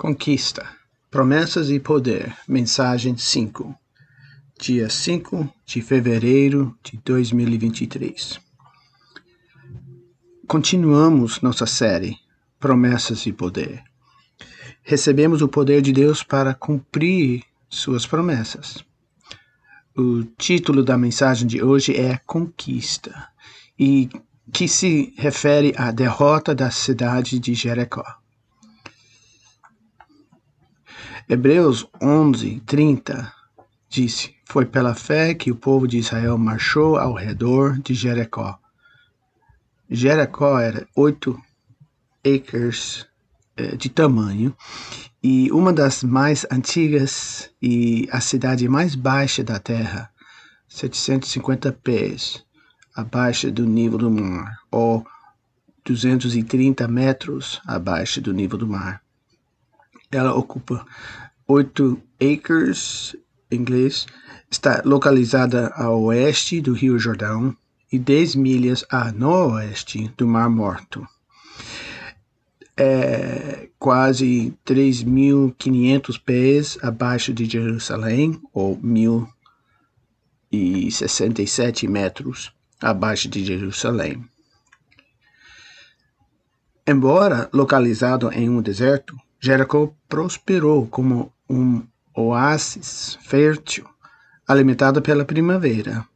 Conquista. Promessas e Poder. Mensagem 5. Dia 5 de fevereiro de 2023. Continuamos nossa série Promessas e Poder. Recebemos o poder de Deus para cumprir suas promessas. O título da mensagem de hoje é Conquista e que se refere à derrota da cidade de Jericó. Hebreus 11, 30 disse: Foi pela fé que o povo de Israel marchou ao redor de Jericó. Jericó era oito acres eh, de tamanho e uma das mais antigas e a cidade mais baixa da terra, 750 pés abaixo do nível do mar, ou 230 metros abaixo do nível do mar. Ela ocupa 8 acres, em inglês, está localizada a oeste do Rio Jordão e 10 milhas a noroeste do Mar Morto. É quase 3.500 pés abaixo de Jerusalém, ou 1.067 metros abaixo de Jerusalém. Embora localizado em um deserto, Jericó prosperou como um oásis fértil, alimentado pela primavera.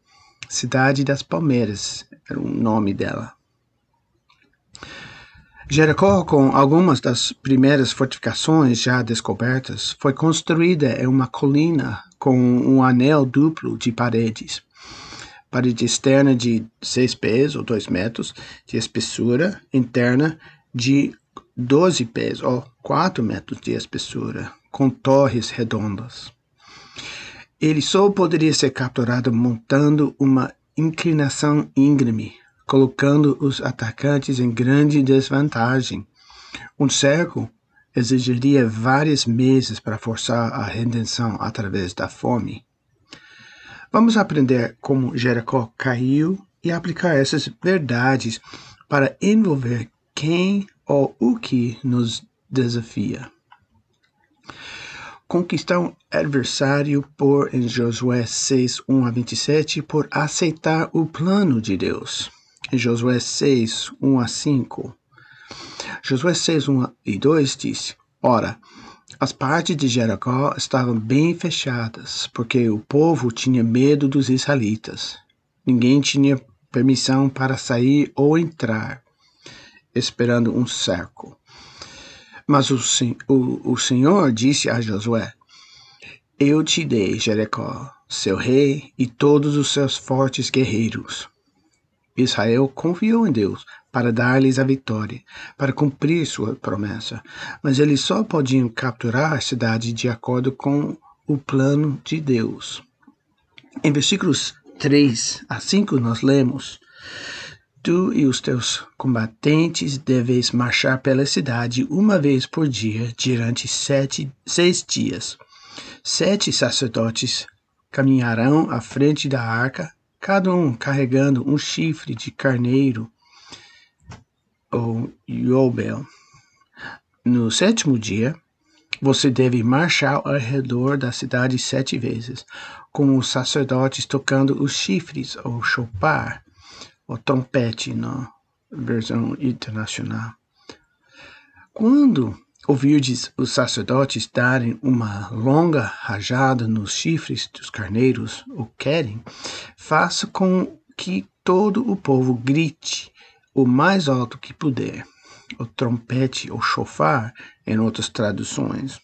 Cidade das Palmeiras era o nome dela. Jericó, com algumas das primeiras fortificações já descobertas, foi construída em uma colina com um anel duplo de paredes. Parede externa de 6 pés ou 2 metros de espessura, interna de 12 pés ou 4 metros de espessura, com torres redondas. Ele só poderia ser capturado montando uma inclinação íngreme, colocando os atacantes em grande desvantagem. Um cerco exigiria vários meses para forçar a redenção através da fome. Vamos aprender como Jericó caiu e aplicar essas verdades para envolver quem ou o que nos desafia. Conquistar um adversário por em Josué 6, 1 a 27 por aceitar o plano de Deus. Em Josué 6, 1 a 5. Josué 6, 1 e 2 diz: Ora, as partes de Jericó estavam bem fechadas, porque o povo tinha medo dos israelitas. Ninguém tinha permissão para sair ou entrar, esperando um cerco. Mas o, o, o Senhor disse a Josué: Eu te dei Jericó, seu rei e todos os seus fortes guerreiros. Israel confiou em Deus para dar-lhes a vitória, para cumprir sua promessa, mas eles só podiam capturar a cidade de acordo com o plano de Deus. Em versículos 3 a 5 nós lemos: Tu e os teus combatentes deveis marchar pela cidade uma vez por dia durante sete, seis dias. Sete sacerdotes caminharão à frente da arca, cada um carregando um chifre de carneiro ou yobel. No sétimo dia, você deve marchar ao redor da cidade sete vezes, com os sacerdotes tocando os chifres ou chopar o trompete na versão internacional. Quando ouvirdes os sacerdotes darem uma longa rajada nos chifres dos carneiros, ou querem, faça com que todo o povo grite o mais alto que puder, o trompete ou chofar, em outras traduções.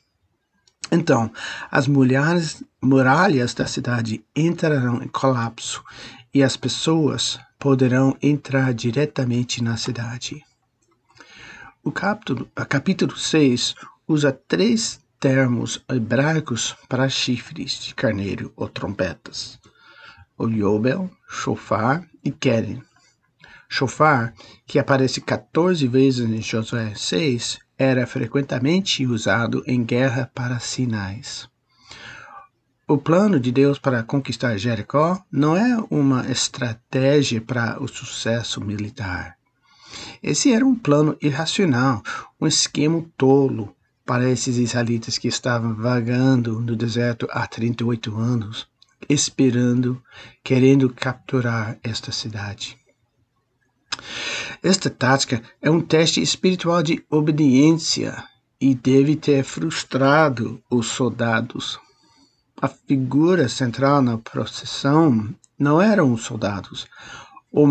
Então, as mulheres, muralhas da cidade entrarão em colapso e as pessoas poderão entrar diretamente na cidade. O capítulo, capítulo 6 usa três termos hebraicos para chifres de carneiro ou trompetas: o Yobel, Shofar e Keren. Shofar, que aparece 14 vezes em Josué 6, era frequentemente usado em guerra para sinais. O plano de Deus para conquistar Jericó não é uma estratégia para o sucesso militar. Esse era um plano irracional, um esquema tolo, para esses israelitas que estavam vagando no deserto há 38 anos, esperando, querendo capturar esta cidade. Esta tática é um teste espiritual de obediência e deve ter frustrado os soldados. A figura central na procissão não eram os soldados, ou,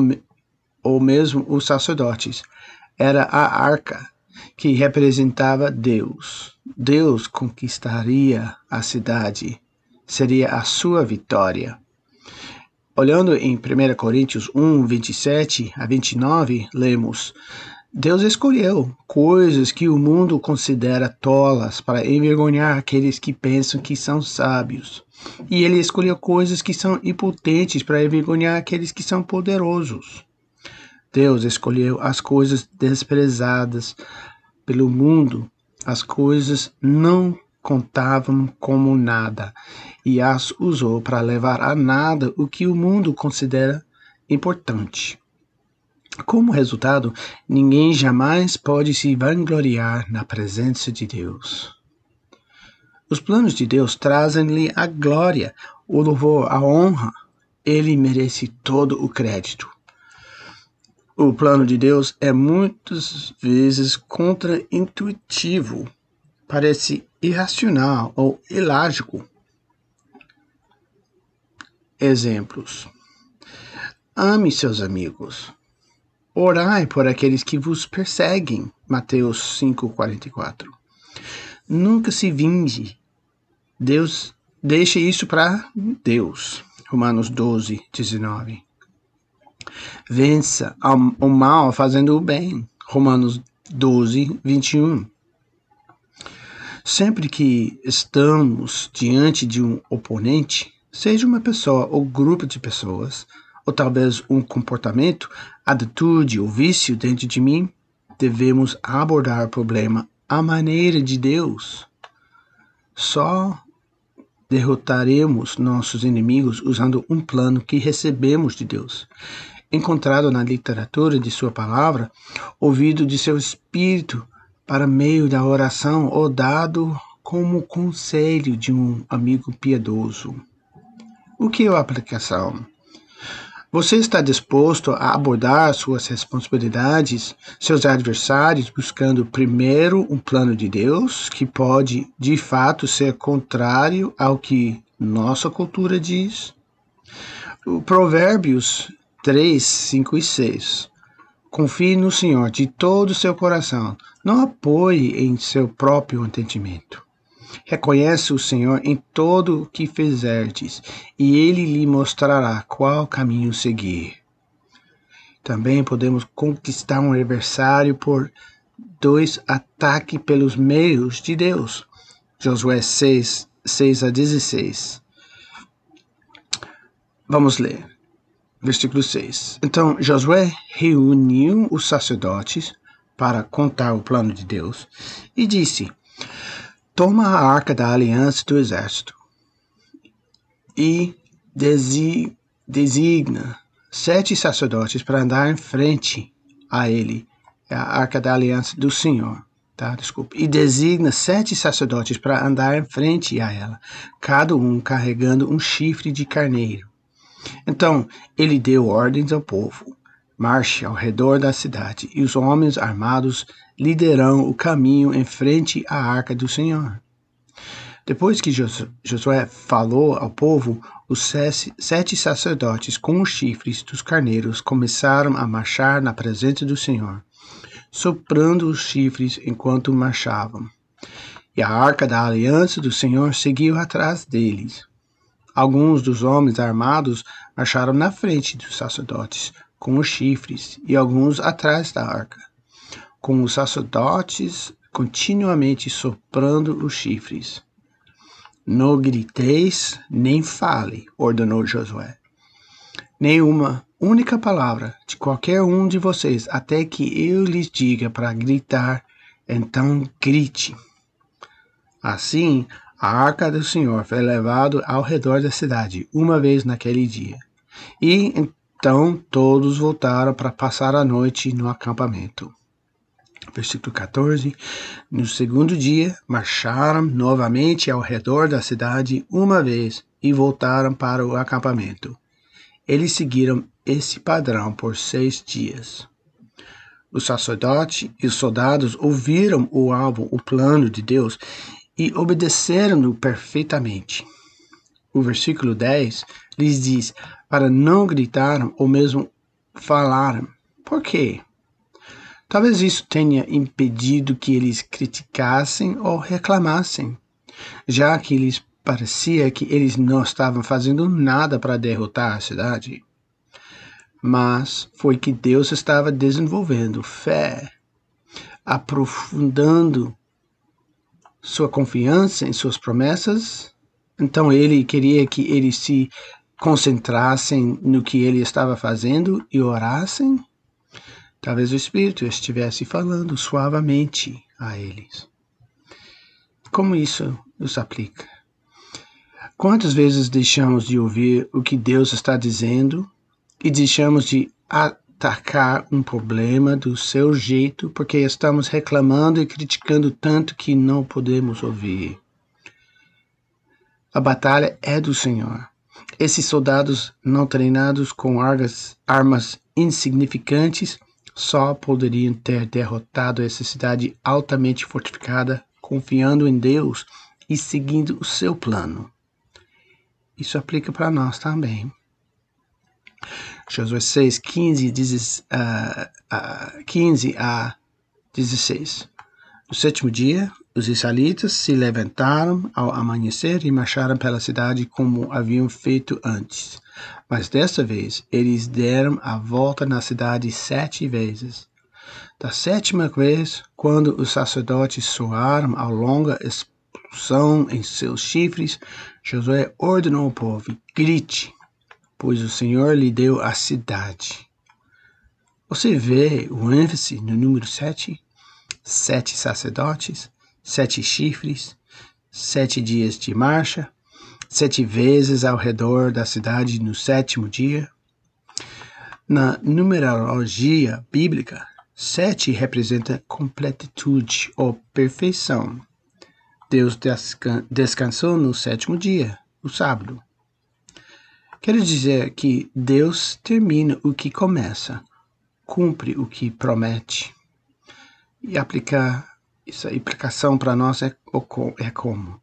ou mesmo os sacerdotes, era a arca, que representava Deus. Deus conquistaria a cidade, seria a sua vitória. Olhando em 1 Coríntios 1, 27 a 29, lemos: Deus escolheu coisas que o mundo considera tolas para envergonhar aqueles que pensam que são sábios. E ele escolheu coisas que são impotentes para envergonhar aqueles que são poderosos. Deus escolheu as coisas desprezadas pelo mundo, as coisas não contavam como nada, e as usou para levar a nada o que o mundo considera importante. Como resultado, ninguém jamais pode se vangloriar na presença de Deus. Os planos de Deus trazem-lhe a glória, o louvor, a honra. Ele merece todo o crédito. O plano de Deus é muitas vezes contra-intuitivo, parece irracional ou ilógico. Exemplos: Ame seus amigos. Orai por aqueles que vos perseguem. Mateus 5:44. Nunca se vinge. Deus deixe isso para Deus. Romanos 12, 19. Vença o mal fazendo o bem. Romanos 12, 21. Sempre que estamos diante de um oponente, seja uma pessoa ou grupo de pessoas, ou talvez um comportamento, atitude ou vício dentro de mim, devemos abordar o problema à maneira de Deus. Só derrotaremos nossos inimigos usando um plano que recebemos de Deus, encontrado na literatura de Sua palavra, ouvido de seu Espírito para meio da oração ou dado como conselho de um amigo piedoso. O que é a aplicação? Você está disposto a abordar suas responsabilidades, seus adversários, buscando primeiro um plano de Deus que pode, de fato, ser contrário ao que nossa cultura diz? O Provérbios 3, 5 e 6. Confie no Senhor de todo o seu coração, não apoie em seu próprio entendimento. Reconhece o Senhor em todo o que fizerdes, e ele lhe mostrará qual caminho seguir. Também podemos conquistar um adversário por dois ataques pelos meios de Deus. Josué 6, 6 a 16. Vamos ler. Versículo 6. Então Josué reuniu os sacerdotes para contar o plano de Deus e disse: toma a arca da aliança do exército e designa sete sacerdotes para andar em frente a ele, é a arca da aliança do Senhor. Tá, desculpa. E designa sete sacerdotes para andar em frente a ela, cada um carregando um chifre de carneiro. Então ele deu ordens ao povo: marche ao redor da cidade, e os homens armados liderarão o caminho em frente à arca do Senhor. Depois que Josué falou ao povo, os sete sacerdotes com os chifres dos carneiros começaram a marchar na presença do Senhor, soprando os chifres enquanto marchavam. E a arca da aliança do Senhor seguiu atrás deles. Alguns dos homens armados marcharam na frente dos sacerdotes com os chifres, e alguns atrás da arca com os sacerdotes continuamente soprando os chifres. Não griteis, nem fale, ordenou Josué. Nenhuma única palavra de qualquer um de vocês, até que eu lhes diga para gritar, então grite. Assim, a arca do Senhor foi levada ao redor da cidade uma vez naquele dia. E então todos voltaram para passar a noite no acampamento. Versículo 14: No segundo dia, marcharam novamente ao redor da cidade uma vez e voltaram para o acampamento. Eles seguiram esse padrão por seis dias. O sacerdote e os soldados ouviram o alvo, o plano de Deus, e obedeceram-no perfeitamente. O versículo 10 lhes diz para não gritaram ou mesmo falaram. Por quê? Talvez isso tenha impedido que eles criticassem ou reclamassem, já que lhes parecia que eles não estavam fazendo nada para derrotar a cidade. Mas foi que Deus estava desenvolvendo fé, aprofundando sua confiança em suas promessas. Então ele queria que eles se concentrassem no que ele estava fazendo e orassem Talvez o Espírito estivesse falando suavemente a eles. Como isso nos aplica? Quantas vezes deixamos de ouvir o que Deus está dizendo e deixamos de atacar um problema do seu jeito porque estamos reclamando e criticando tanto que não podemos ouvir? A batalha é do Senhor. Esses soldados não treinados com armas, armas insignificantes só poderiam ter derrotado essa cidade altamente fortificada, confiando em Deus e seguindo o seu plano. Isso aplica para nós também. Josué 6, 15, 10, uh, uh, 15 a 16. No sétimo dia, os israelitas se levantaram ao amanhecer e marcharam pela cidade como haviam feito antes. Mas desta vez eles deram a volta na cidade sete vezes. Da sétima vez, quando os sacerdotes soaram a longa expulsão em seus chifres, Josué ordenou ao povo: grite, pois o Senhor lhe deu a cidade. Você vê o ênfase no número sete? Sete sacerdotes, sete chifres, sete dias de marcha, sete vezes ao redor da cidade no sétimo dia. Na numerologia bíblica, sete representa completitude ou perfeição. Deus descansou no sétimo dia, o sábado. Quero dizer que Deus termina o que começa, cumpre o que promete. E aplicar essa aplicação para nós é, é como?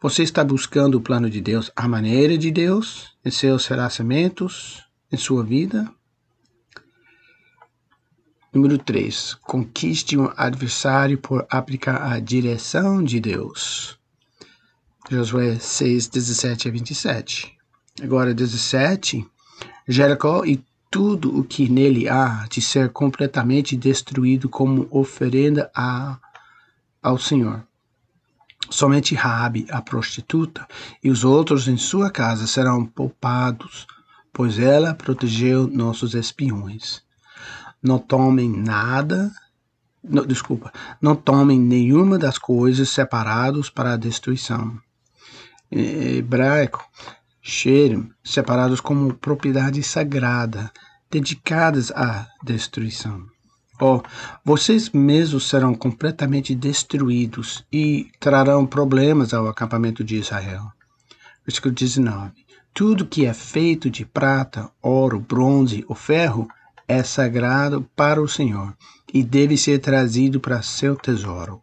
Você está buscando o plano de Deus, a maneira de Deus, em seus relacionamentos, em sua vida? Número 3. Conquiste um adversário por aplicar a direção de Deus. Josué 6, 17 a 27. Agora, 17. Jericó e tudo o que nele há de ser completamente destruído como oferenda a, ao Senhor. Somente Rabi, a prostituta, e os outros em sua casa serão poupados, pois ela protegeu nossos espiões. Não tomem nada, não, desculpa, não tomem nenhuma das coisas separadas para a destruição. Em hebraico, Sherem, separados como propriedade sagrada, dedicadas à destruição. Vocês mesmos serão completamente destruídos e trarão problemas ao acampamento de Israel. Versículo 19. Tudo que é feito de prata, ouro, bronze ou ferro é sagrado para o Senhor e deve ser trazido para seu tesouro.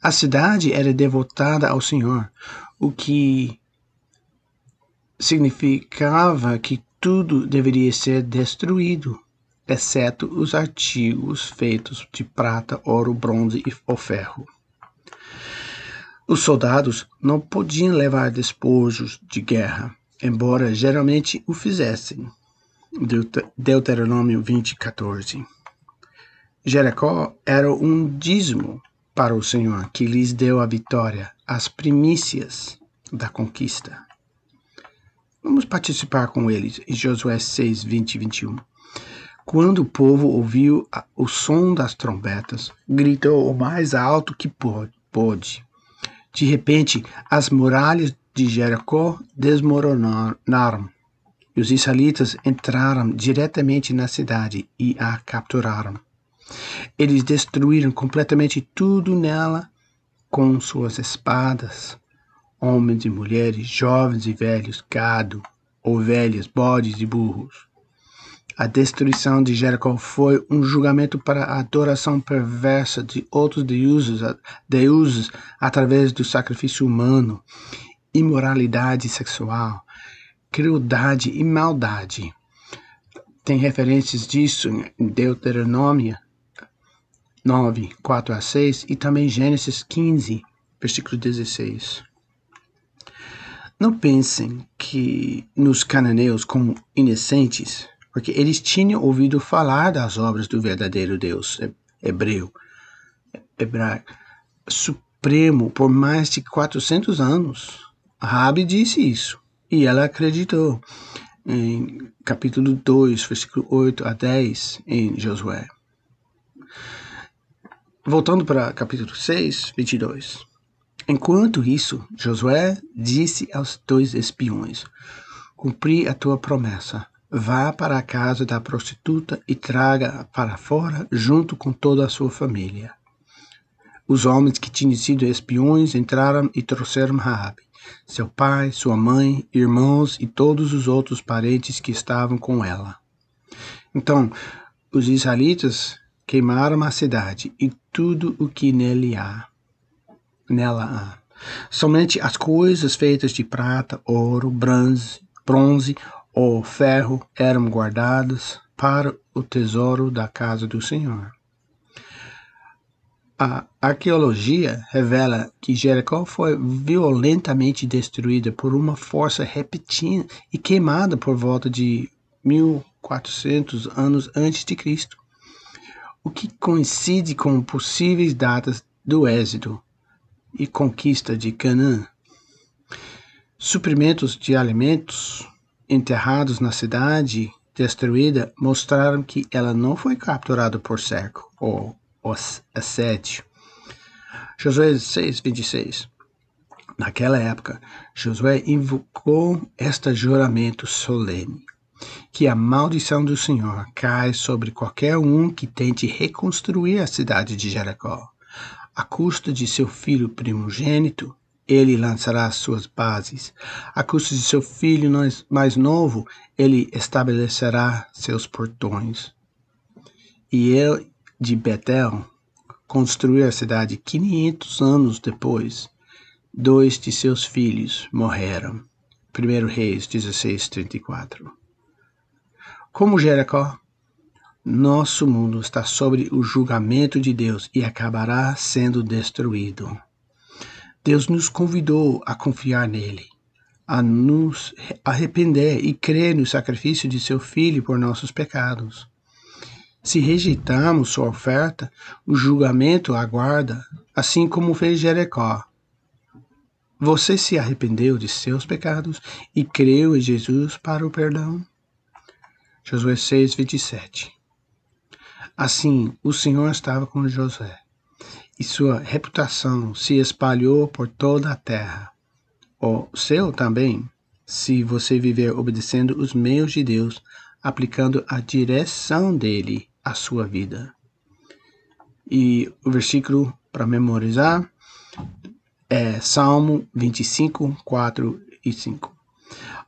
A cidade era devotada ao Senhor, o que significava que tudo deveria ser destruído exceto os artigos feitos de prata, ouro, bronze ou ferro. Os soldados não podiam levar despojos de guerra, embora geralmente o fizessem. Deuteronômio 20, 14. Jericó era um dízimo para o Senhor, que lhes deu a vitória, as primícias da conquista. Vamos participar com eles em Josué 6, 20 e 21. Quando o povo ouviu o som das trombetas, gritou o mais alto que pôde. De repente, as muralhas de Jericó desmoronaram. E os israelitas entraram diretamente na cidade e a capturaram. Eles destruíram completamente tudo nela com suas espadas. Homens e mulheres, jovens e velhos, gado, ovelhas, bodes e burros. A destruição de Jericó foi um julgamento para a adoração perversa de outros deuses, deuses através do sacrifício humano, imoralidade sexual, crueldade e maldade. Tem referências disso em Deuteronômio 9, 4 a 6 e também Gênesis 15, versículo 16. Não pensem que nos cananeus como inocentes, porque eles tinham ouvido falar das obras do verdadeiro Deus hebreu, hebraico, supremo por mais de 400 anos. Rabi disse isso e ela acreditou em capítulo 2, versículo 8 a 10 em Josué. Voltando para capítulo 6, 22. Enquanto isso, Josué disse aos dois espiões: Cumpri a tua promessa. Vá para a casa da prostituta e traga para fora junto com toda a sua família. Os homens que tinham sido espiões entraram e trouxeram Raabe, seu pai, sua mãe, irmãos e todos os outros parentes que estavam com ela. Então, os israelitas queimaram a cidade e tudo o que nele há nela há. Somente as coisas feitas de prata, ouro, bronze, bronze ou ferro eram guardadas para o tesouro da casa do Senhor. A arqueologia revela que Jericó foi violentamente destruída por uma força repetida e queimada por volta de 1400 anos antes de Cristo, o que coincide com possíveis datas do êxodo e conquista de Canaã. Suprimentos de alimentos enterrados na cidade destruída mostraram que ela não foi capturada por cerco ou assédio. Josué 6, 26. Naquela época, Josué invocou este juramento solene, que a maldição do Senhor cai sobre qualquer um que tente reconstruir a cidade de Jericó. À custa de seu filho primogênito, ele lançará suas bases. À custa de seu filho mais novo, ele estabelecerá seus portões. E ele, de Betel, construiu a cidade 500 anos depois. Dois de seus filhos morreram. 1 Reis 16, 34. Como Jericó, nosso mundo está sob o julgamento de Deus e acabará sendo destruído. Deus nos convidou a confiar nele, a nos arrepender e crer no sacrifício de seu Filho por nossos pecados. Se rejeitarmos sua oferta, o julgamento aguarda, assim como fez Jericó. Você se arrependeu de seus pecados e creu em Jesus para o perdão? Josué 6, 27 Assim, o Senhor estava com José, e sua reputação se espalhou por toda a terra. O seu também, se você viver obedecendo os meios de Deus, aplicando a direção dele à sua vida. E o versículo para memorizar é Salmo 25, 4 e 5.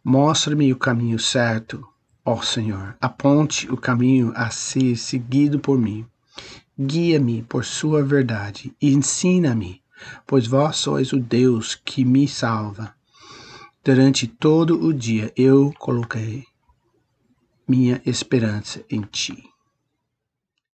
Mostra-me o caminho certo Ó Senhor, aponte o caminho a ser seguido por mim. Guia-me por sua verdade e ensina-me, pois vós sois o Deus que me salva. Durante todo o dia eu coloquei minha esperança em ti.